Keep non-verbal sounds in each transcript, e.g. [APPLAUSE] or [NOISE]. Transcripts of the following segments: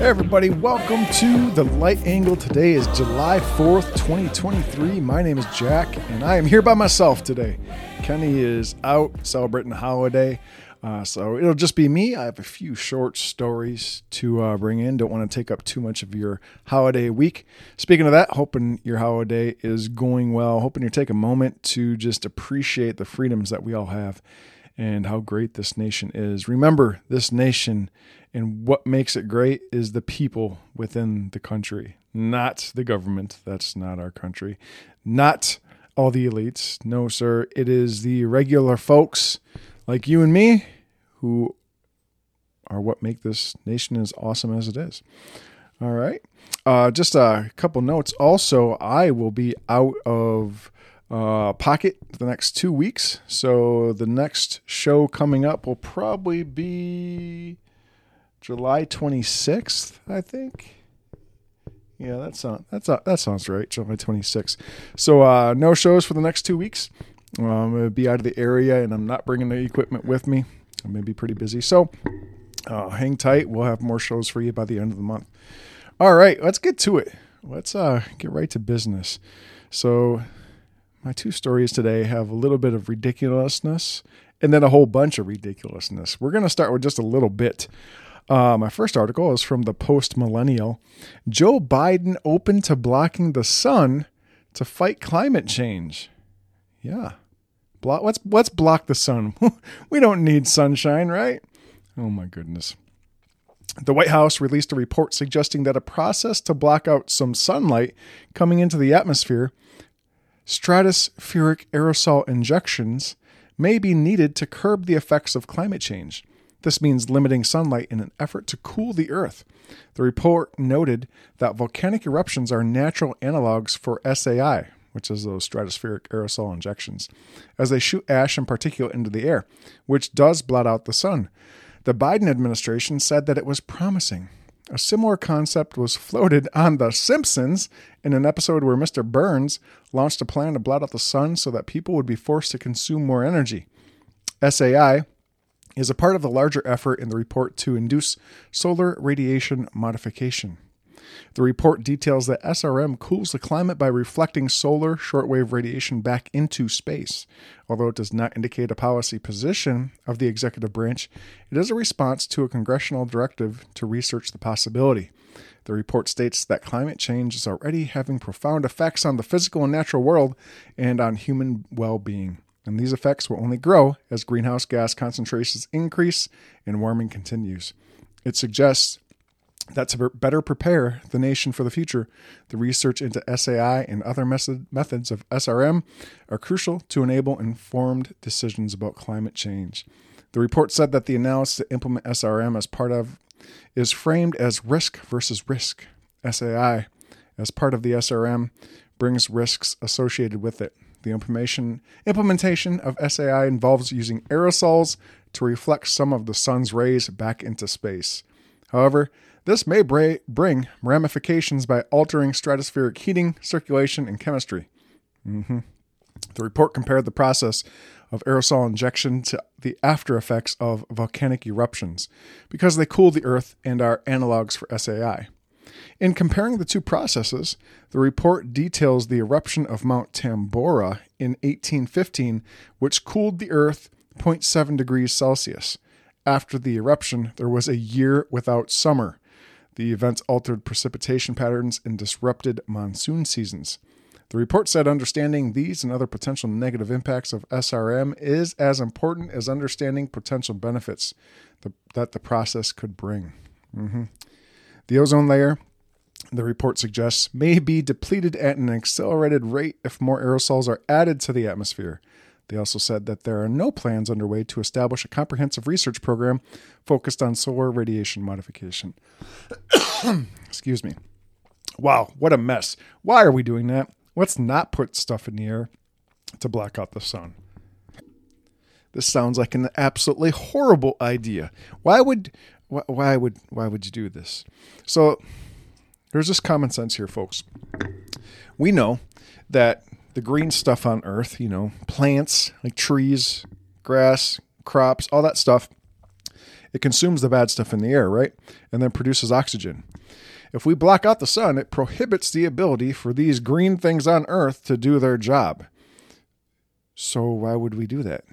Hey everybody, welcome to the Light Angle. Today is July 4th, 2023. My name is Jack, and I am here by myself today. Kenny is out celebrating the holiday, uh, so it'll just be me. I have a few short stories to uh, bring in. Don't want to take up too much of your holiday week. Speaking of that, hoping your holiday is going well. Hoping you take a moment to just appreciate the freedoms that we all have and how great this nation is. Remember, this nation and what makes it great is the people within the country, not the government. That's not our country. Not all the elites. No, sir. It is the regular folks like you and me who are what make this nation as awesome as it is. All right. Uh, just a couple notes. Also, I will be out of uh, pocket the next two weeks. So the next show coming up will probably be July 26th, I think. Yeah, that sounds that's uh, that sounds right. July 26th. So uh, no shows for the next two weeks. Um, gonna be out of the area, and I'm not bringing the equipment with me. I'm gonna be pretty busy. So uh, hang tight. We'll have more shows for you by the end of the month. All right, let's get to it. Let's uh, get right to business. So my two stories today have a little bit of ridiculousness and then a whole bunch of ridiculousness. We're going to start with just a little bit uh, my first article is from the Post Millennial. Joe Biden open to blocking the sun to fight climate change. Yeah. Block, let's, let's block the sun. [LAUGHS] we don't need sunshine, right? Oh my goodness. The White House released a report suggesting that a process to block out some sunlight coming into the atmosphere, stratospheric aerosol injections, may be needed to curb the effects of climate change. This means limiting sunlight in an effort to cool the Earth. The report noted that volcanic eruptions are natural analogs for SAI, which is those stratospheric aerosol injections, as they shoot ash and particulate into the air, which does blot out the sun. The Biden administration said that it was promising. A similar concept was floated on The Simpsons in an episode where Mr. Burns launched a plan to blot out the sun so that people would be forced to consume more energy. SAI, is a part of the larger effort in the report to induce solar radiation modification. The report details that SRM cools the climate by reflecting solar shortwave radiation back into space. Although it does not indicate a policy position of the executive branch, it is a response to a congressional directive to research the possibility. The report states that climate change is already having profound effects on the physical and natural world and on human well being and these effects will only grow as greenhouse gas concentrations increase and warming continues. It suggests that to better prepare the nation for the future, the research into SAI and other method, methods of SRM are crucial to enable informed decisions about climate change. The report said that the analysis to implement SRM as part of is framed as risk versus risk. SAI, as part of the SRM, brings risks associated with it. The implementation, implementation of SAI involves using aerosols to reflect some of the sun's rays back into space. However, this may bra- bring ramifications by altering stratospheric heating, circulation, and chemistry. Mm-hmm. The report compared the process of aerosol injection to the after effects of volcanic eruptions because they cool the Earth and are analogs for SAI. In comparing the two processes, the report details the eruption of Mount Tambora in 1815, which cooled the Earth 0.7 degrees Celsius. After the eruption, there was a year without summer. The events altered precipitation patterns and disrupted monsoon seasons. The report said understanding these and other potential negative impacts of SRM is as important as understanding potential benefits that the process could bring. Mm-hmm. The ozone layer the report suggests, may be depleted at an accelerated rate if more aerosols are added to the atmosphere. They also said that there are no plans underway to establish a comprehensive research program focused on solar radiation modification. [COUGHS] Excuse me. Wow, what a mess. Why are we doing that? Let's not put stuff in the air to block out the sun. This sounds like an absolutely horrible idea. Why would why would why would you do this? So there's just common sense here, folks. We know that the green stuff on Earth, you know, plants like trees, grass, crops, all that stuff, It consumes the bad stuff in the air, right? And then produces oxygen. If we block out the sun, it prohibits the ability for these green things on Earth to do their job. So, why would we do that?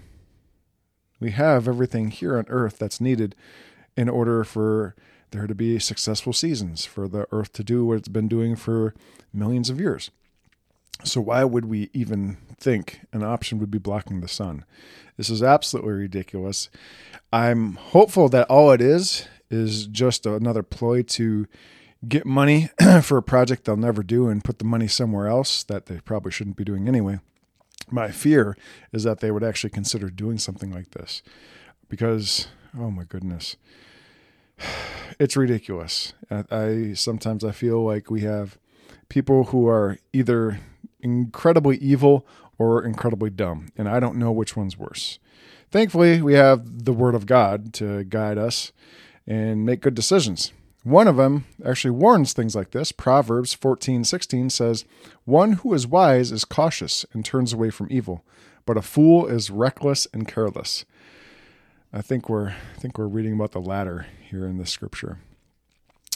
We have everything here on Earth that's needed in order for there to be successful seasons, for the Earth to do what it's been doing for millions of years. So, why would we even think an option would be blocking the sun? This is absolutely ridiculous. I'm hopeful that all it is is just another ploy to get money [CLEARS THROAT] for a project they'll never do and put the money somewhere else that they probably shouldn't be doing anyway. My fear is that they would actually consider doing something like this because, oh my goodness, [SIGHS] it's ridiculous. I, I sometimes I feel like we have people who are either incredibly evil or incredibly dumb, and I don't know which one's worse. Thankfully, we have the Word of God to guide us and make good decisions. One of them actually warns things like this. Proverbs 14:16 says, "One who is wise is cautious and turns away from evil, but a fool is reckless and careless." I think we're I think we're reading about the latter here in the scripture.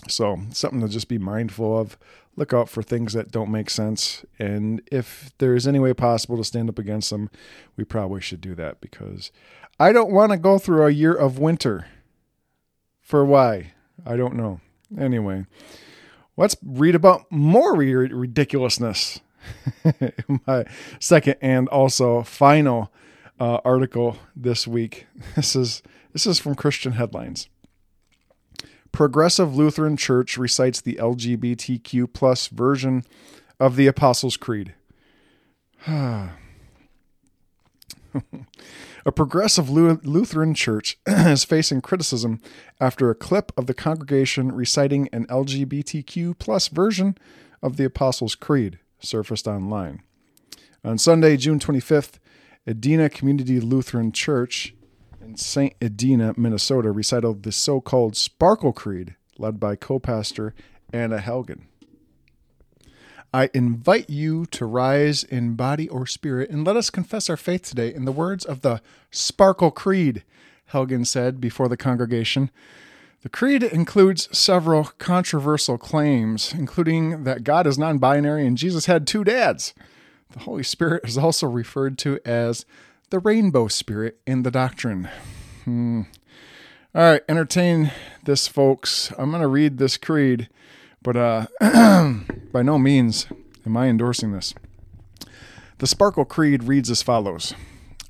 So, something to just be mindful of. Look out for things that don't make sense. And if there is any way possible to stand up against them, we probably should do that because I don't want to go through a year of winter. For why? I don't know. Anyway, let's read about more ridiculousness. [LAUGHS] My second and also final uh, article this week. This is this is from Christian Headlines. Progressive Lutheran Church recites the LGBTQ plus version of the Apostles' Creed. [SIGHS] A progressive Lutheran church [CLEARS THROAT] is facing criticism after a clip of the congregation reciting an LGBTQ plus version of the Apostles' Creed surfaced online. On Sunday, June 25th, Edina Community Lutheran Church St. Edina, Minnesota, recited the so called Sparkle Creed, led by co pastor Anna Helgen. I invite you to rise in body or spirit and let us confess our faith today in the words of the Sparkle Creed, Helgen said before the congregation. The creed includes several controversial claims, including that God is non binary and Jesus had two dads. The Holy Spirit is also referred to as the rainbow spirit in the doctrine. Hmm. All right, entertain this, folks. I'm going to read this creed, but uh, [CLEARS THROAT] by no means am I endorsing this. The Sparkle Creed reads as follows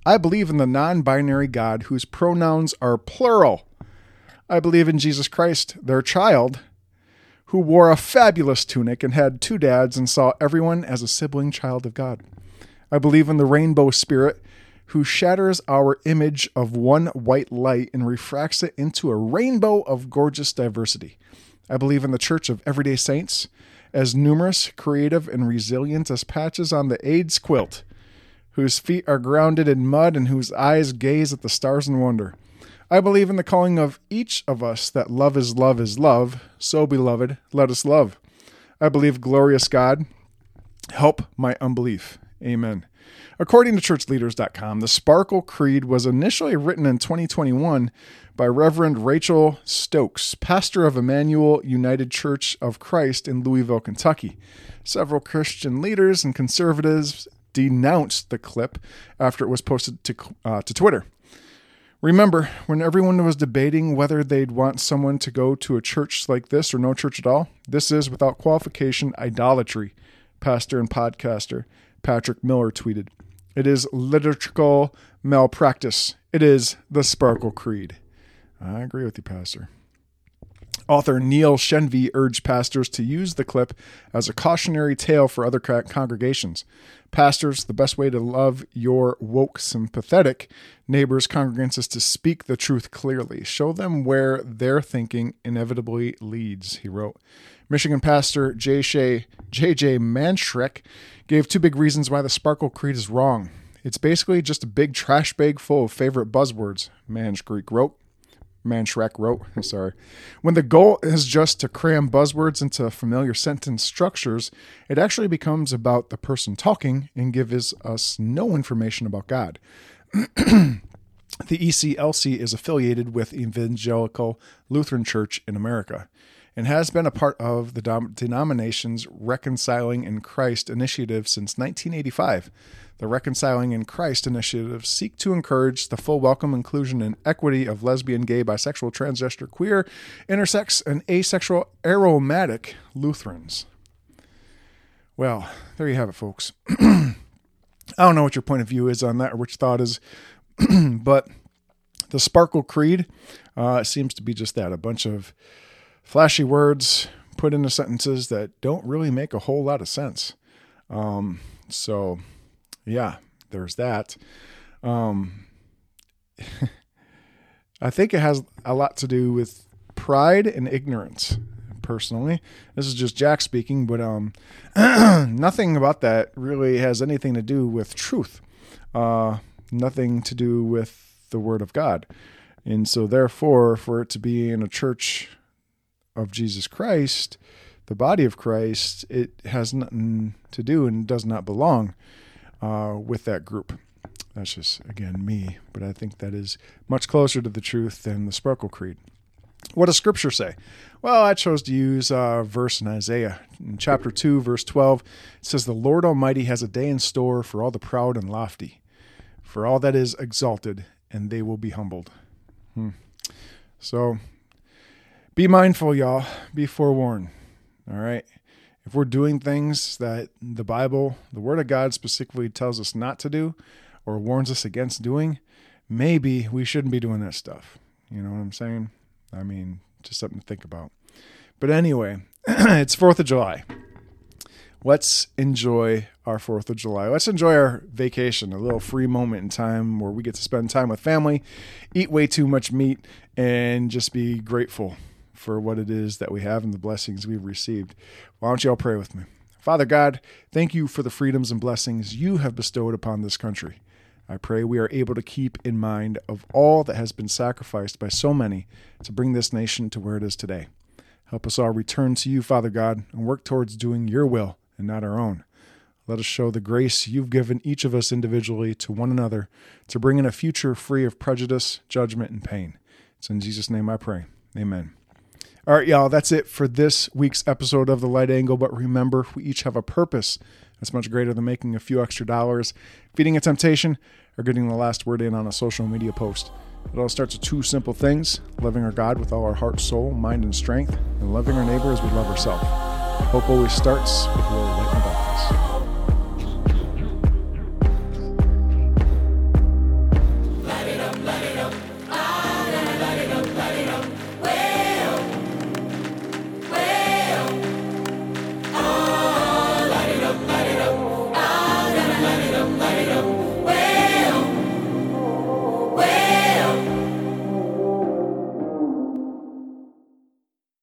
I believe in the non binary God whose pronouns are plural. I believe in Jesus Christ, their child, who wore a fabulous tunic and had two dads and saw everyone as a sibling child of God. I believe in the rainbow spirit who shatters our image of one white light and refracts it into a rainbow of gorgeous diversity. I believe in the Church of Everyday Saints, as numerous, creative, and resilient as patches on the AIDS quilt, whose feet are grounded in mud and whose eyes gaze at the stars in wonder. I believe in the calling of each of us that love is love is love, so beloved, let us love. I believe, glorious God, help my unbelief. Amen. According to churchleaders.com, the Sparkle Creed was initially written in 2021 by Reverend Rachel Stokes, pastor of Emmanuel United Church of Christ in Louisville, Kentucky. Several Christian leaders and conservatives denounced the clip after it was posted to, uh, to Twitter. Remember, when everyone was debating whether they'd want someone to go to a church like this or no church at all, this is, without qualification, idolatry, pastor and podcaster Patrick Miller tweeted. It is liturgical malpractice. It is the Sparkle Creed. I agree with you, Pastor. Author Neil Shenvi urged pastors to use the clip as a cautionary tale for other congregations. Pastors, the best way to love your woke, sympathetic neighbors, congregants is to speak the truth clearly. Show them where their thinking inevitably leads, he wrote. Michigan pastor J.J. Manshrek gave two big reasons why the Sparkle Creed is wrong. It's basically just a big trash bag full of favorite buzzwords, Manshrek wrote. Manshrek wrote, [LAUGHS] sorry. When the goal is just to cram buzzwords into familiar sentence structures, it actually becomes about the person talking and gives us no information about God. [CLEARS THROAT] The ECLC is affiliated with Evangelical Lutheran Church in America and has been a part of the denomination's Reconciling in Christ initiative since 1985. The Reconciling in Christ initiative seek to encourage the full welcome, inclusion, and equity of lesbian, gay, bisexual, transgender, queer, intersex, and asexual aromatic Lutherans. Well, there you have it, folks. [CLEARS THROAT] I don't know what your point of view is on that or which thought is, [CLEARS THROAT] but the Sparkle Creed uh, seems to be just that a bunch of flashy words put into sentences that don't really make a whole lot of sense. Um, so, yeah, there's that. Um, [LAUGHS] I think it has a lot to do with pride and ignorance. Personally, this is just Jack speaking, but um, [CLEARS THROAT] nothing about that really has anything to do with truth. Uh, nothing to do with the Word of God, and so therefore, for it to be in a church of Jesus Christ, the body of Christ, it has nothing to do and does not belong uh, with that group. That's just, again, me, but I think that is much closer to the truth than the Sparkle Creed. What does Scripture say? Well, I chose to use a verse in Isaiah. In chapter 2, verse 12, it says, The Lord Almighty has a day in store for all the proud and lofty, for all that is exalted, and they will be humbled. Hmm. So be mindful, y'all. Be forewarned. All right. If we're doing things that the Bible, the Word of God specifically tells us not to do or warns us against doing, maybe we shouldn't be doing that stuff. You know what I'm saying? I mean, just something to think about. But anyway, [CLEARS THROAT] it's 4th of July. Let's enjoy our 4th of July. Let's enjoy our vacation, a little free moment in time where we get to spend time with family, eat way too much meat, and just be grateful for what it is that we have and the blessings we've received. Why don't you all pray with me? Father God, thank you for the freedoms and blessings you have bestowed upon this country. I pray we are able to keep in mind of all that has been sacrificed by so many to bring this nation to where it is today. Help us all return to you, Father God, and work towards doing your will and not our own. Let us show the grace you've given each of us individually to one another to bring in a future free of prejudice, judgment, and pain. It's in Jesus' name I pray. Amen. All right, y'all, that's it for this week's episode of The Light Angle. But remember, we each have a purpose that's much greater than making a few extra dollars, feeding a temptation, or getting the last word in on a social media post. It all starts with two simple things loving our God with all our heart, soul, mind, and strength, and loving our neighbor as we love ourselves. Hope always starts with a little light the darkness.